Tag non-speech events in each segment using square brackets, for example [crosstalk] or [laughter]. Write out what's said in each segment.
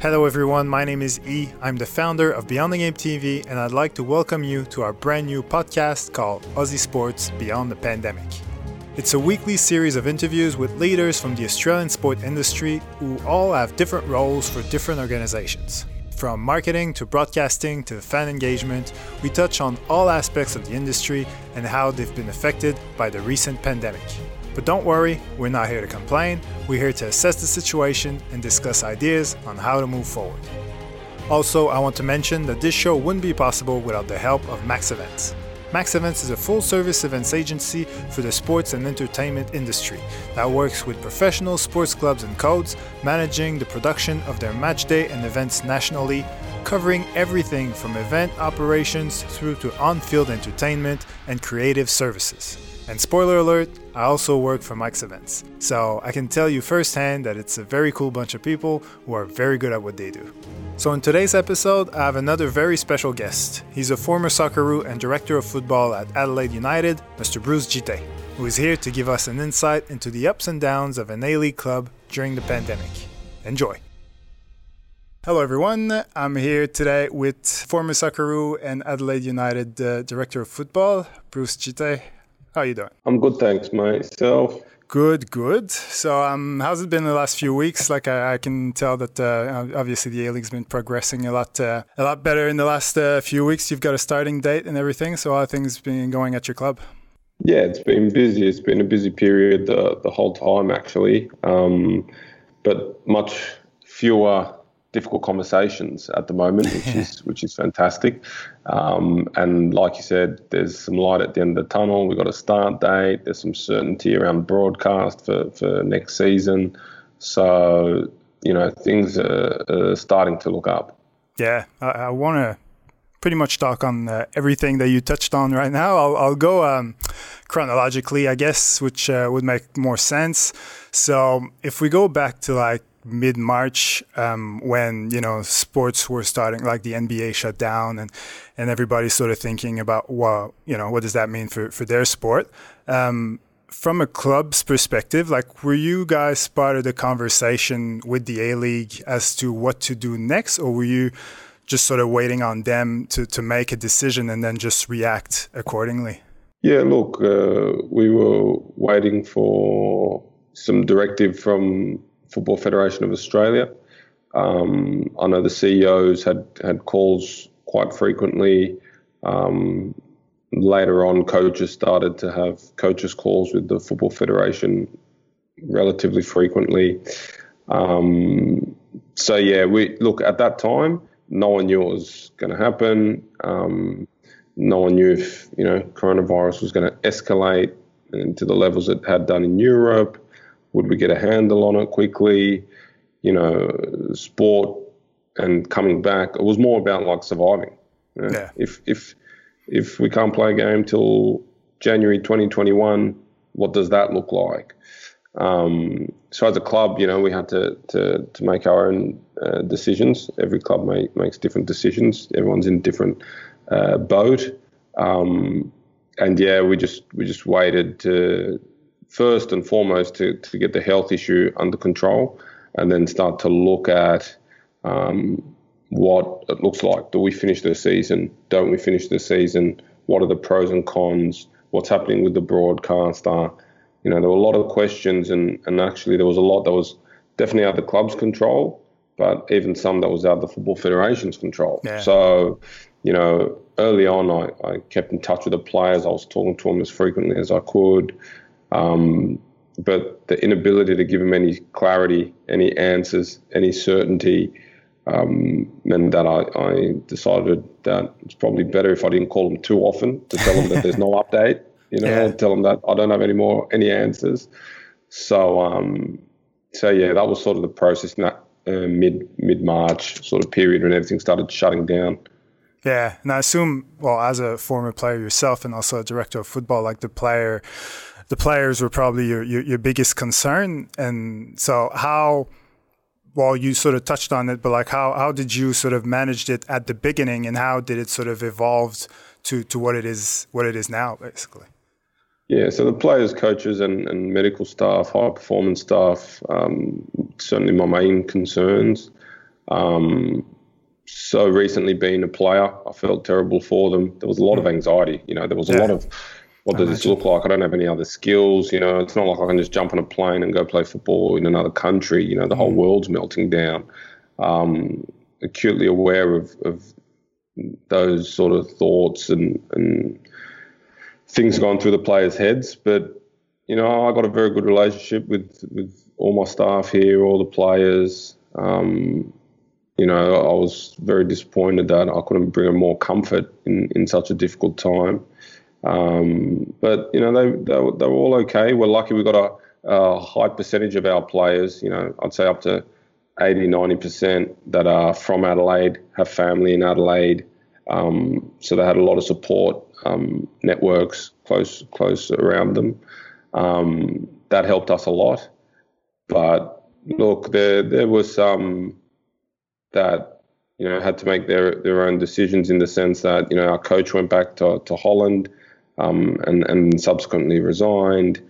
Hello, everyone. My name is E. I'm the founder of Beyond the Game TV, and I'd like to welcome you to our brand new podcast called Aussie Sports Beyond the Pandemic. It's a weekly series of interviews with leaders from the Australian sport industry who all have different roles for different organizations. From marketing to broadcasting to fan engagement, we touch on all aspects of the industry and how they've been affected by the recent pandemic. But don't worry, we're not here to complain, we're here to assess the situation and discuss ideas on how to move forward. Also, I want to mention that this show wouldn't be possible without the help of Max Events. Max Events is a full service events agency for the sports and entertainment industry that works with professional sports clubs and codes, managing the production of their match day and events nationally, covering everything from event operations through to on field entertainment and creative services. And spoiler alert, I also work for Max Events. So I can tell you firsthand that it's a very cool bunch of people who are very good at what they do. So in today's episode, I have another very special guest. He's a former Socceroo and director of football at Adelaide United, Mr. Bruce Djite, who is here to give us an insight into the ups and downs of an A-League club during the pandemic. Enjoy. Hello, everyone. I'm here today with former Socceroo and Adelaide United uh, director of football, Bruce Djite. How are you doing? I'm good, thanks, myself. Good, good. So, um, how's it been the last few weeks? Like, I, I can tell that uh, obviously the A League's been progressing a lot, uh, a lot better in the last uh, few weeks. You've got a starting date and everything. So, how things been going at your club? Yeah, it's been busy. It's been a busy period the, the whole time, actually. Um, but much fewer difficult conversations at the moment, which is which is fantastic. Um, and like you said, there's some light at the end of the tunnel. We've got a start date. There's some certainty around broadcast for, for next season. So you know things are, are starting to look up. Yeah, I, I want to pretty much talk on uh, everything that you touched on right now. I'll, I'll go um, chronologically, I guess, which uh, would make more sense. So if we go back to like mid March um, when you know sports were starting, like the NBA shut down, and and everybody's sort of thinking about well, you know, what does that mean for for their sport? Um, from a club's perspective, like were you guys part of the conversation with the A League as to what to do next, or were you just sort of waiting on them to to make a decision and then just react accordingly? Yeah, look, uh, we were waiting for some directive from Football Federation of Australia. Um, I know the CEOs had had calls quite frequently. Um, later on, coaches started to have coaches calls with the Football Federation relatively frequently. Um, so yeah, we look at that time. No one knew it was going to happen. Um, no one knew if you know coronavirus was going to escalate to the levels it had done in Europe. Would we get a handle on it quickly? You know, sport and coming back. It was more about like surviving. You know? Yeah. If if if we can't play a game till January 2021, what does that look like? Um, so as a club, you know, we had to to, to make our own uh, decisions. Every club make, makes different decisions. Everyone's in different uh, boat. Um, and yeah, we just we just waited to first and foremost to, to get the health issue under control and then start to look at um, what it looks like. Do we finish the season? Don't we finish the season? What are the pros and cons? What's happening with the broadcaster? You know, there were a lot of questions, and, and actually, there was a lot that was definitely out of the club's control, but even some that was out of the Football Federation's control. Yeah. So, you know, early on, I, I kept in touch with the players. I was talking to them as frequently as I could. Um, but the inability to give him any clarity, any answers, any certainty, um, meant that I, I, decided that it's probably better if I didn't call him too often to tell him that there's no [laughs] update. You know, yeah. tell him that I don't have any more any answers. So, um, so yeah, that was sort of the process in that uh, mid mid March sort of period when everything started shutting down. Yeah, and I assume, well, as a former player yourself and also a director of football, like the player the players were probably your, your, your biggest concern. And so how, well, you sort of touched on it, but like how, how did you sort of manage it at the beginning and how did it sort of evolve to, to what it is, what it is now basically? Yeah, so the players, coaches, and, and medical staff, high performance staff, um, certainly my main concerns. Um, so recently being a player, I felt terrible for them. There was a lot of anxiety. You know, there was a yeah. lot of what does this look like? I don't have any other skills. You know, it's not like I can just jump on a plane and go play football in another country. You know, the whole mm. world's melting down. Um, acutely aware of, of those sort of thoughts and, and things going through the players' heads. But you know, I got a very good relationship with with all my staff here, all the players. Um, you know, I was very disappointed that I couldn't bring them more comfort in, in such a difficult time. Um, but you know, they, they, they were all okay. We're lucky we got a, a high percentage of our players. You know, I'd say up to 80, 90% that are from Adelaide, have family in Adelaide. Um, so they had a lot of support um, networks close close around them. Um, that helped us a lot. But look, there there was some that you know had to make their their own decisions in the sense that you know our coach went back to, to Holland um, and and subsequently resigned.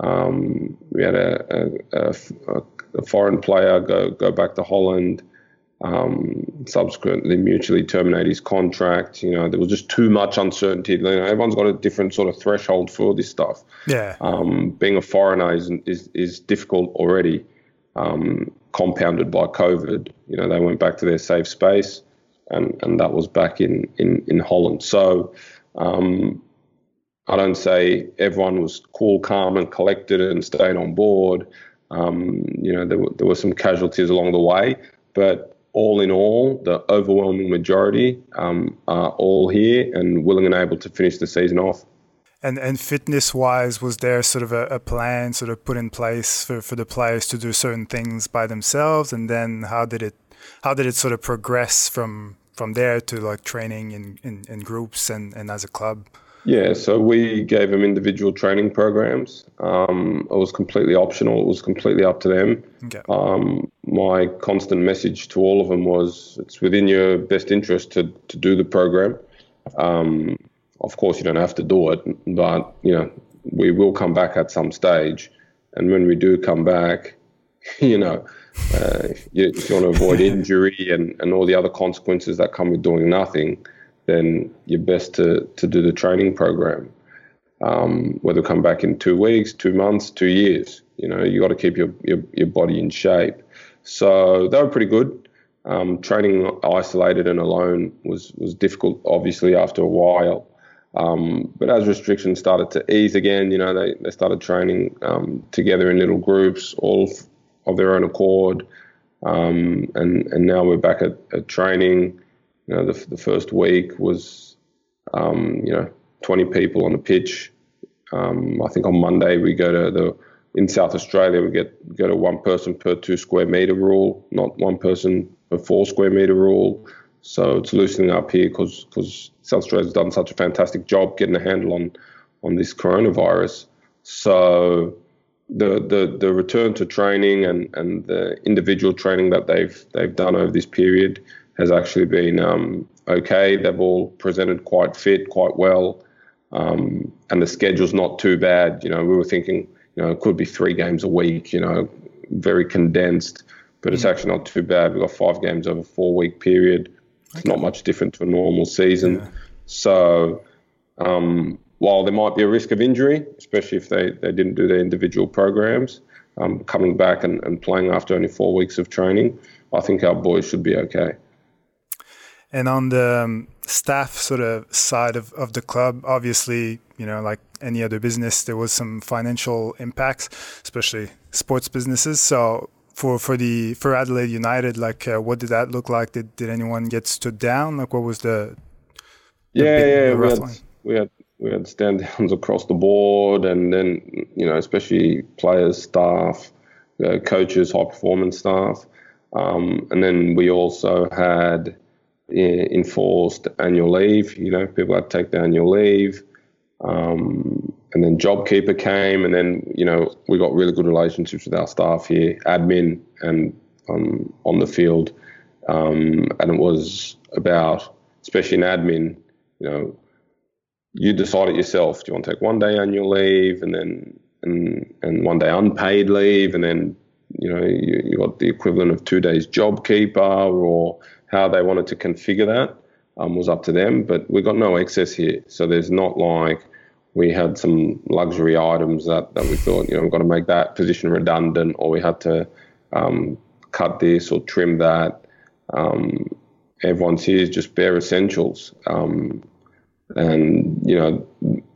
Um, we had a, a, a, a, foreign player go go back to Holland. Um, subsequently, mutually terminate his contract. You know, there was just too much uncertainty. You know, everyone's got a different sort of threshold for this stuff. Yeah. Um, being a foreigner is is, is difficult already, um, compounded by COVID. You know, they went back to their safe space, and and that was back in in in Holland. So. I don't say everyone was cool, calm, and collected and stayed on board. Um, you know, there were, there were some casualties along the way, but all in all, the overwhelming majority um, are all here and willing and able to finish the season off. And and fitness wise, was there sort of a, a, plan sort of put in place for, for the players to do certain things by themselves? And then how did it how did it sort of progress from from there to like training in, in, in groups and, and as a club? Yeah, so we gave them individual training programs. Um, it was completely optional. It was completely up to them. Okay. Um, my constant message to all of them was, it's within your best interest to, to do the program. Um, of course, you don't have to do it, but you know we will come back at some stage. And when we do come back, [laughs] you know, uh, if, you, if you want to avoid [laughs] injury and, and all the other consequences that come with doing nothing – then you're best to, to do the training program. Um, whether come back in two weeks, two months, two years. You know, you got to keep your, your, your body in shape. So they were pretty good. Um, training isolated and alone was was difficult, obviously after a while. Um, but as restrictions started to ease again, you know, they, they started training um, together in little groups, all of their own accord. Um, and and now we're back at, at training. You know, the, the first week was, um, you know, 20 people on the pitch. Um, I think on Monday we go to the in South Australia we get go to one person per two square meter rule, not one person per four square meter rule. So it's loosening up here because because South Australia's done such a fantastic job getting a handle on on this coronavirus. So the the the return to training and and the individual training that they've they've done over this period has actually been um, okay. They've all presented quite fit, quite well, um, and the schedule's not too bad. You know, we were thinking, you know, it could be three games a week. You know, very condensed, but it's mm. actually not too bad. We've got five games over a four-week period. It's okay. not much different to a normal season. Yeah. So, um, while there might be a risk of injury, especially if they, they didn't do their individual programs, um, coming back and, and playing after only four weeks of training, I think our boys should be okay. And on the um, staff sort of side of, of the club, obviously, you know, like any other business, there was some financial impacts, especially sports businesses. So for for the for Adelaide United, like uh, what did that look like? Did did anyone get stood down? Like what was the, the yeah big, yeah we had, we had we had stand downs across the board, and then you know especially players, staff, uh, coaches, high performance staff, um, and then we also had enforced annual leave. You know, people had to take the annual leave. Um, and then JobKeeper came, and then you know we got really good relationships with our staff here, admin and um, on the field. Um, and it was about, especially in admin, you know, you decide it yourself. Do you want to take one day annual leave, and then and and one day unpaid leave, and then you know, you, you got the equivalent of two days JobKeeper or how they wanted to configure that um, was up to them. But we got no excess here, so there's not like we had some luxury items that, that we thought, you know, we've got to make that position redundant, or we had to um, cut this or trim that. Um, everyone's here is just bare essentials. Um, and, you know,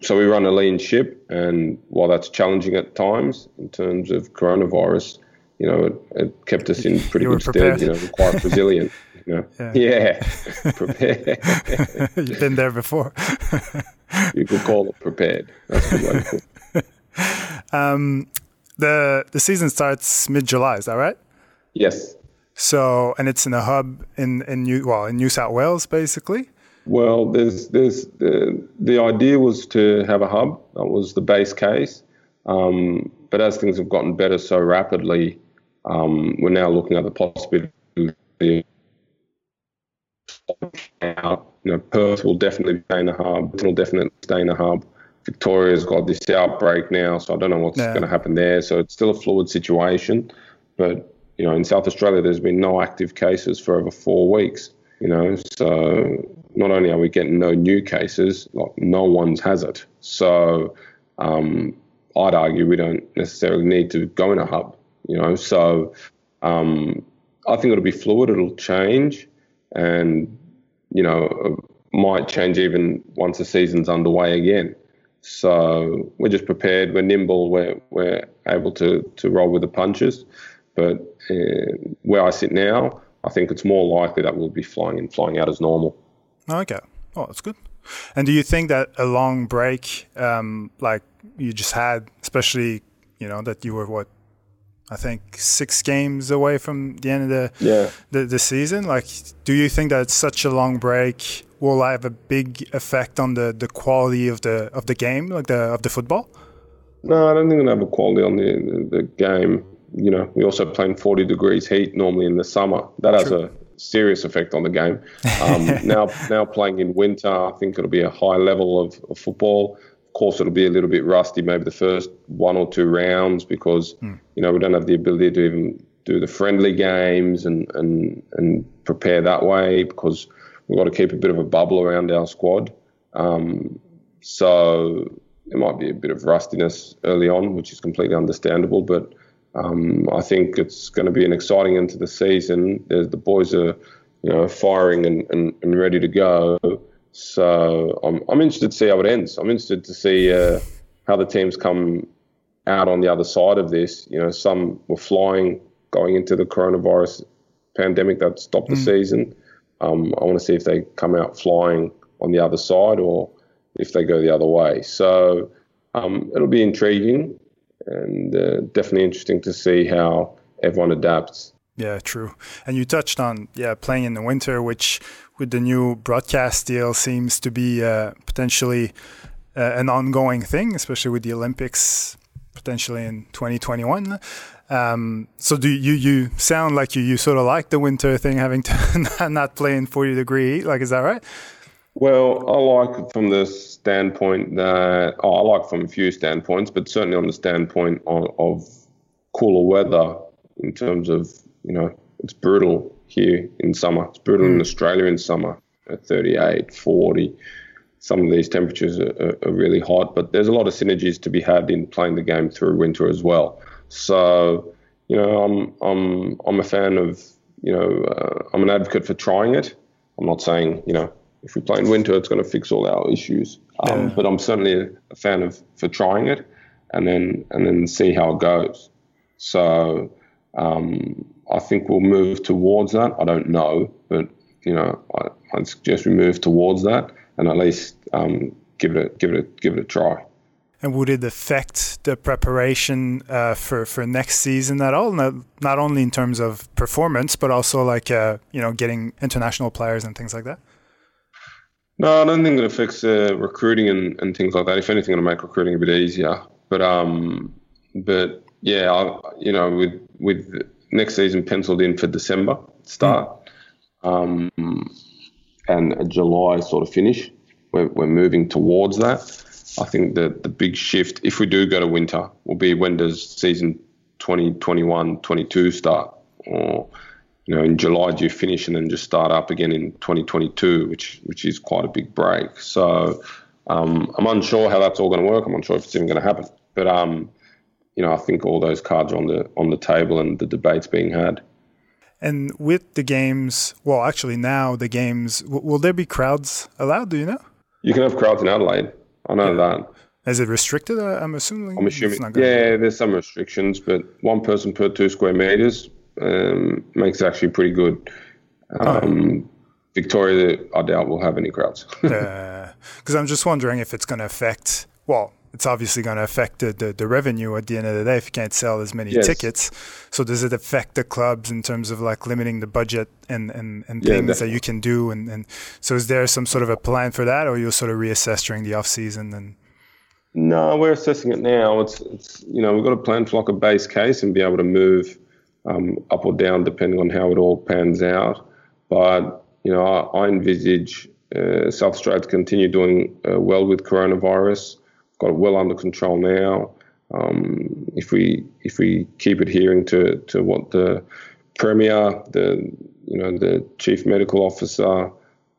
so we run a lean ship. And while that's challenging at times in terms of coronavirus, you know, it, it kept us in [laughs] pretty good prepared. stead, you know, quite resilient. [laughs] You know? Yeah, yeah. [laughs] prepared. [laughs] You've been there before. [laughs] you could call it prepared. That's the way to put um, the the season starts mid July. Is that right? Yes. So, and it's in a hub in in New well in New South Wales, basically. Well, there's there's the the idea was to have a hub. That was the base case. Um, but as things have gotten better so rapidly, um, we're now looking at the possibility. Out, you know, Perth will definitely stay in the hub. Will definitely stay in a hub. Victoria's got this outbreak now, so I don't know what's yeah. going to happen there. So it's still a fluid situation, but you know, in South Australia, there's been no active cases for over four weeks. You know, so not only are we getting no new cases, like no one's has it. So um, I'd argue we don't necessarily need to go in a hub. You know, so um, I think it'll be fluid. It'll change, and you know, might change even once the season's underway again. So we're just prepared. We're nimble. We're we're able to to roll with the punches. But uh, where I sit now, I think it's more likely that we'll be flying in, flying out as normal. Okay. Oh, that's good. And do you think that a long break, um, like you just had, especially, you know, that you were what, I think six games away from the end of the yeah. the, the season. Like, do you think that such a long break will have a big effect on the, the quality of the of the game, like the of the football? No, I don't think it'll have a quality on the the, game you know, we also play in 40 degrees heat normally in the summer. That has a serious effect on the game. [laughs] Um, now, now playing in winter, I think it'll be a high level of, of, football. Course, it'll be a little bit rusty, maybe the first one or two rounds, because mm. you know we don't have the ability to even do the friendly games and and and prepare that way because we've got to keep a bit of a bubble around our squad. Um, so there might be a bit of rustiness early on, which is completely understandable, but um, I think it's going to be an exciting end to the season. There's, the boys are, you know, firing and, and, and ready to go. So I'm, I'm interested to see how it ends. I'm interested to see uh, how the teams come out on the other side of this. You know, some were flying going into the coronavirus pandemic that stopped the mm. season. Um, I want to see if they come out flying on the other side or if they go the other way. So um, it'll be intriguing and uh, definitely interesting to see how everyone adapts. Yeah, true. And you touched on yeah playing in the winter, which with the new broadcast deal seems to be uh, potentially uh, an ongoing thing, especially with the Olympics potentially in 2021. Um, so do you you sound like you you sort of like the winter thing, having to [laughs] not play in 40 degree? Like, is that right? Well, I like from the standpoint that oh, I like from a few standpoints, but certainly on the standpoint of, of cooler weather in terms of you know it's brutal here in summer. It's brutal in Australia in summer at 38, 40. Some of these temperatures are, are, really hot, but there's a lot of synergies to be had in playing the game through winter as well. So, you know, I'm I'm I'm a fan of you know uh, I'm an advocate for trying it. I'm not saying you know if we play in winter, it's going to fix all our issues. Um, yeah. But I'm certainly a fan of for trying it, and then and then see how it goes. So um, I think we'll move towards that. I don't know, but you know, I, I'd suggest we move towards that, and at least um, give it a, give it a, give it a try. And would it affect the preparation uh, for for next season at all? Not, not only in terms of performance, but also like uh, you know getting international players and things like that. No, I don't think it affects uh, recruiting and, and things like that. If anything, it'll make recruiting a bit easier. But um, but yeah, I, you know, with with next season penciled in for December start, mm. um, and a July sort of finish. We're we're moving towards that. I think that the big shift, if we do go to winter, will be when does season 2021 22 start? Or, you know, in July do you finish and then just start up again in 2022, which which is quite a big break. So um, I'm unsure how that's all going to work. I'm unsure if it's even going to happen. But um, you know, I think all those cards are on the on the table and the debates being had. And with the games, well, actually now the games, w- will there be crowds allowed? Do you know? You can have crowds in Adelaide. I know yeah. that. Is it restricted? I'm assuming. I'm assuming. Yeah, there's some restrictions, but one person per two square meters um, makes it actually pretty good. Um, oh. Victoria, I doubt will have any crowds. [laughs] Because uh, I'm just wondering if it's going to affect. Well, it's obviously going to affect the, the, the, revenue at the end of the day if you can't sell as many yes. tickets. So does it affect the clubs in terms of like limiting the budget and, and, and yeah, things definitely. that you can do? And, and so is there some sort of a plan for that or you'll sort of reassess during the off season and no, we're assessing it now. It's, it's you know we've got to plan for like a base case and be able to move um, up or down depending on how it all pans out. But you know I, I envisage uh, South Australia to continue doing uh, well with coronavirus got it well under control now. Um, if we if we keep adhering to, to what the premier, the you know the chief medical officer,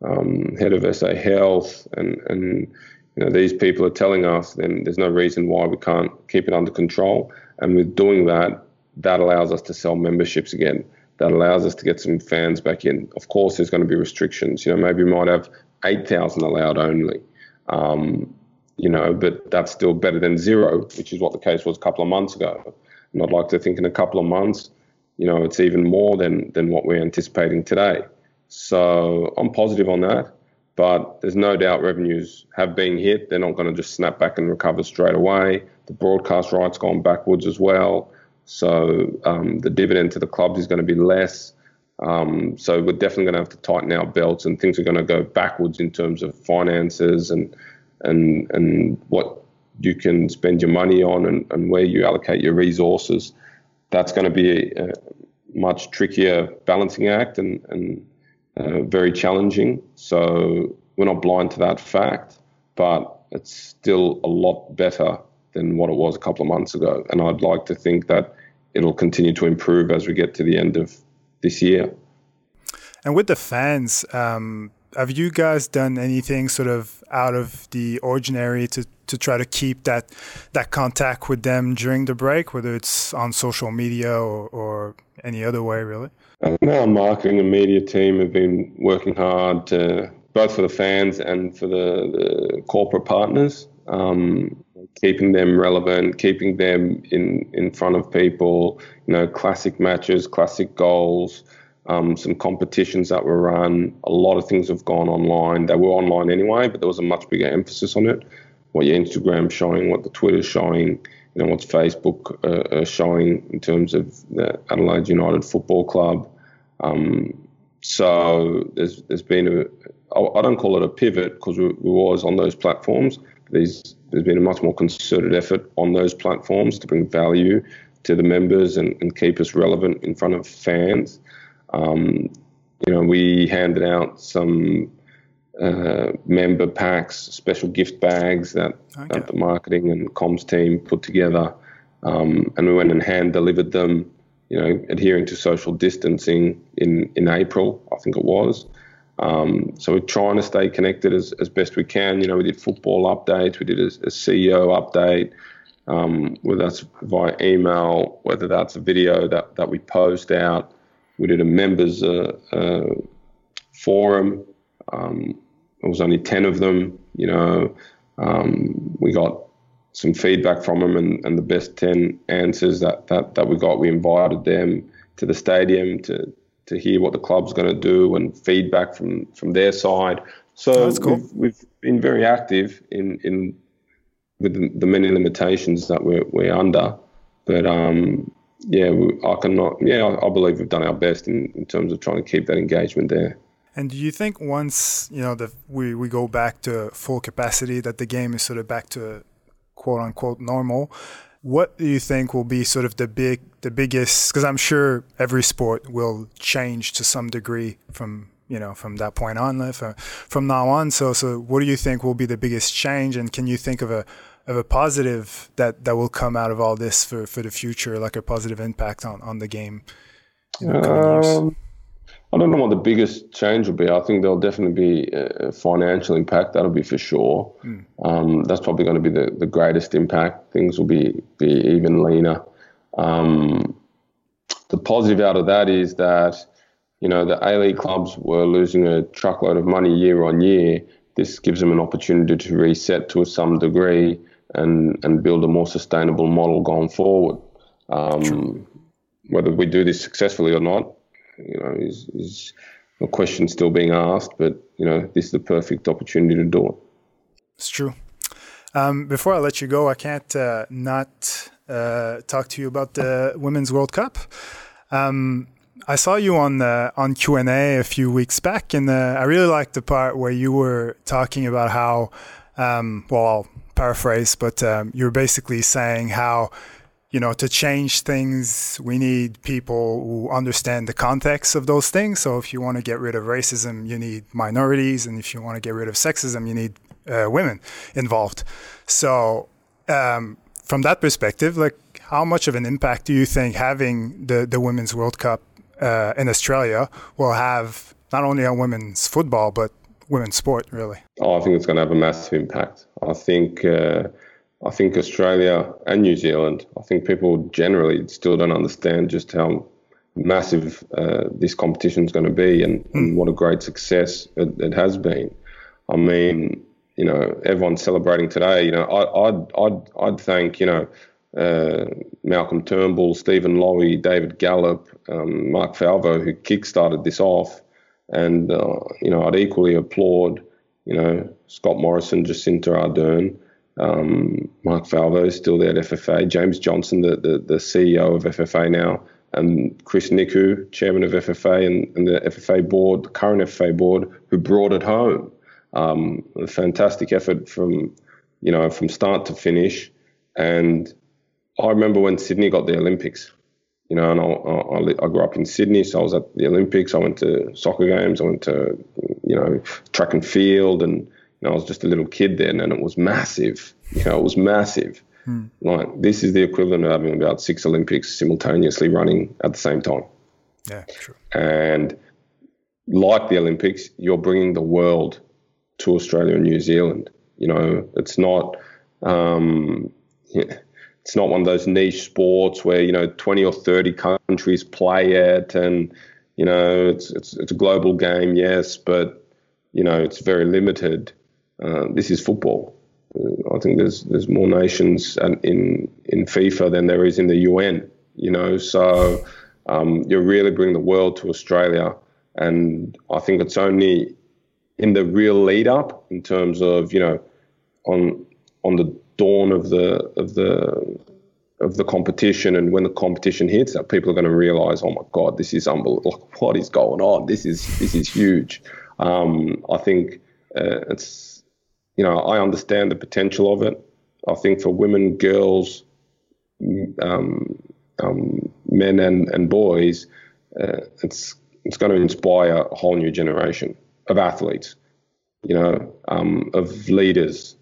um, head of SA Health, and and you know these people are telling us, then there's no reason why we can't keep it under control. And with doing that, that allows us to sell memberships again. That allows us to get some fans back in. Of course, there's going to be restrictions. You know, maybe we might have 8,000 allowed only. Um, you know, but that's still better than zero, which is what the case was a couple of months ago. And I'd like to think in a couple of months, you know, it's even more than than what we're anticipating today. So I'm positive on that, but there's no doubt revenues have been hit. They're not going to just snap back and recover straight away. The broadcast rights gone backwards as well. So um, the dividend to the clubs is going to be less. Um, so we're definitely going to have to tighten our belts, and things are going to go backwards in terms of finances and and and what you can spend your money on and, and where you allocate your resources. That's going to be a, a much trickier balancing act and, and uh, very challenging. So we're not blind to that fact, but it's still a lot better than what it was a couple of months ago. And I'd like to think that it'll continue to improve as we get to the end of this year. And with the fans, um, have you guys done anything sort of out of the ordinary to, to try to keep that that contact with them during the break, whether it's on social media or, or any other way, really? Uh, our marketing and media team have been working hard to, both for the fans and for the, the corporate partners, um, keeping them relevant, keeping them in, in front of people, you know, classic matches, classic goals um, some competitions that were run. A lot of things have gone online. They were online anyway, but there was a much bigger emphasis on it. What your Instagram showing, what the Twitter's showing, you know, what's Facebook uh, uh, showing in terms of the Adelaide United Football Club. Um, so there's there's been a I don't call it a pivot because we, we was on those platforms. There's there's been a much more concerted effort on those platforms to bring value to the members and, and keep us relevant in front of fans. Um, you know, we handed out some uh, member packs, special gift bags that, okay. that, the marketing and comms team put together, um, and we went and hand delivered them. You know, adhering to social distancing in in April, I think it was. Um, so we're trying to stay connected as, as best we can. You know, we did football updates, we did a, a CEO update, um, whether that's via email, whether that's a video that, that we post out. We did a members uh, uh, forum. Um, there was only 10 of them. You know, um, we got some feedback from them and, and the best 10 answers that, that, that we got, we invited them to the stadium to, to hear what the club's going to do and feedback from, from their side. So cool. we've, we've, been very active in, in with the, the many limitations that we're, we're under. But um, yeah, I cannot. Yeah, I believe we've done our best in, in terms of trying to keep that engagement there. And do you think once you know the we, we go back to full capacity, that the game is sort of back to quote unquote normal? What do you think will be sort of the big the biggest? Because I'm sure every sport will change to some degree from you know from that point on from, from now on. So so what do you think will be the biggest change? And can you think of a of a positive that that will come out of all this for for the future, like a positive impact on on the game? Um, I don't know what the biggest change will be. I think there'll definitely be a financial impact. That'll be for sure. Mm. Um, that's probably going to be the, the greatest impact. Things will be be even leaner. Um, the positive out of that is that you know the A League clubs were losing a truckload of money year on year. This gives them an opportunity to reset to some degree and and build a more sustainable model going forward. Um, whether we do this successfully or not, you know, is, is a question still being asked. But you know, this is the perfect opportunity to do it. It's true. Um, before I let you go, I can't uh, not uh, talk to you about the Women's World Cup. Um, I saw you on the, on Q and A a few weeks back, and uh, I really liked the part where you were talking about how, um, well, I'll paraphrase, but um, you're basically saying how you know, to change things, we need people who understand the context of those things. So if you want to get rid of racism, you need minorities, and if you want to get rid of sexism, you need uh, women involved. So um, from that perspective, like, how much of an impact do you think having the the Women's World Cup uh, in Australia will have not only on women's football but women's sport, really? Oh, I think it's going to have a massive impact. I think. Uh, I think Australia and New Zealand, I think people generally still don't understand just how massive uh, this competition is going to be and, mm. and, what a great success it, it, has been. I mean, you know, everyone's celebrating today. You know, I, would I'd, I'd thank, you know, uh, Malcolm Turnbull, Stephen Lowy, David Gallop, um, Mark Falvo, who kickstarted this off. And, uh, you know, I'd equally applaud, you know, Scott Morrison, Jacinda Ardern, um, Mark Falvo is still there at FFA. James Johnson, the, the, the CEO of FFA now, and Chris Nikou, chairman of FFA and, and, the FFA board, the current FFA board, who brought it home. Um, a fantastic effort from, you know, from start to finish. And I remember when Sydney got the Olympics, you know, and I, I, I, grew up in Sydney, so I was at the Olympics. I went to soccer games. I went to, you know, track and field, and I was just a little kid then, and it was massive. You know, it was massive. Hmm. Like this is the equivalent of having about six Olympics simultaneously running at the same time. Yeah, true. And like the Olympics, you're bringing the world to Australia and New Zealand. You know, it's not. Um, it's not one of those niche sports where you know 20 or 30 countries play it and you know it's it's it's a global game yes but you know it's very limited uh, this is football. Uh, I think there's there's more nations in in FIFA than there is in the UN. You know, so um, you really bring the world to Australia, and I think it's only in the real lead up in terms of you know on on the dawn of the of the of the competition and when the competition hits that people are going to realize oh my god this is unbelievable what is going on this is this is huge um, I think uh, it's you know, I understand the potential of it. I think for women, girls, um, um, men, and, and boys, uh, it's it's going to inspire a whole new generation of athletes, you know, um, of leaders.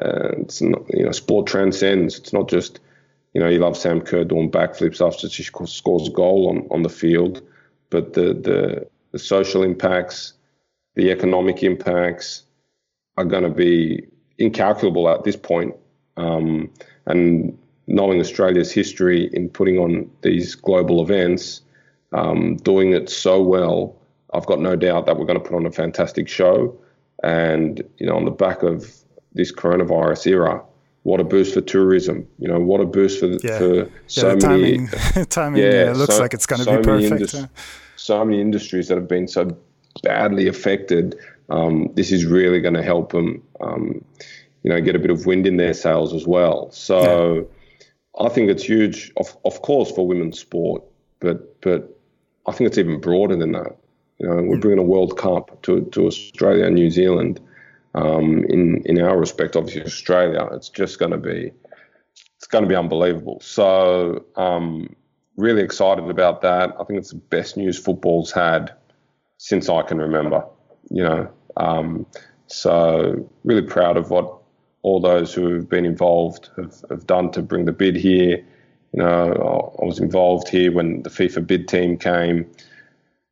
Uh, it's not, you know, sport transcends. It's not just, you know, you love Sam Kerr doing backflips after she scores a goal on, on the field, but the, the the social impacts, the economic impacts, are going to be incalculable at this point. Um, and knowing Australia's history in putting on these global events, um, doing it so well, I've got no doubt that we're going to put on a fantastic show. And you know, on the back of this coronavirus era, what a boost for tourism! You know, what a boost for yeah. for so yeah, timing, many. [laughs] [laughs] timing, yeah, yeah, it looks so, like it's going to so be perfect. Indus- so many industries that have been so badly affected um, this is really going to help them, um, you know, get a bit of wind in their sails as well. So yeah. I think it's huge, of, of course, for women's sport, but but I think it's even broader than that. You know, we're mm. bringing a World Cup to, to Australia and New Zealand. Um, in in our respect, obviously Australia, it's just going to be it's going to be unbelievable. So um, really excited about that. I think it's the best news football's had since I can remember. You know, um, so really proud of what all those who have been involved have, have done to bring the bid here. You know, I was involved here when the FIFA bid team came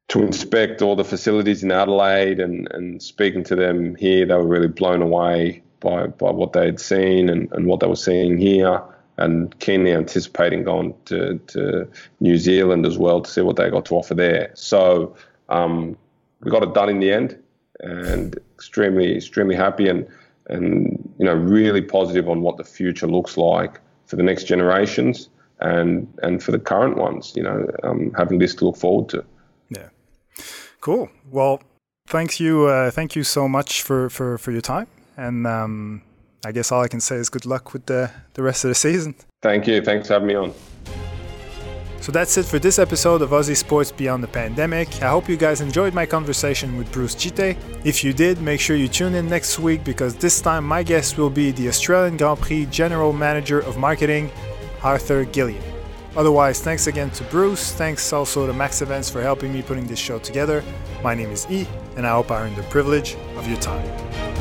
to inspect all the facilities in Adelaide and, and speaking to them here, they were really blown away by, by what they had seen and, and what they were seeing here and keenly anticipating going to, to New Zealand as well to see what they got to offer there. So um, we got it done in the end and extremely, extremely happy and, and, you know, really positive on what the future looks like for the next generations and, and for the current ones, you know, um, having this to look forward to. Cool. Well, thank you. Uh, thank you so much for, for, for your time. And um, I guess all I can say is good luck with the, the rest of the season. Thank you. Thanks for having me on. So that's it for this episode of Aussie Sports Beyond the Pandemic. I hope you guys enjoyed my conversation with Bruce Djite. If you did, make sure you tune in next week because this time my guest will be the Australian Grand Prix General Manager of Marketing, Arthur Gilliam. Otherwise, thanks again to Bruce. Thanks also to Max Events for helping me putting this show together. My name is E, and I hope I earned the privilege of your time.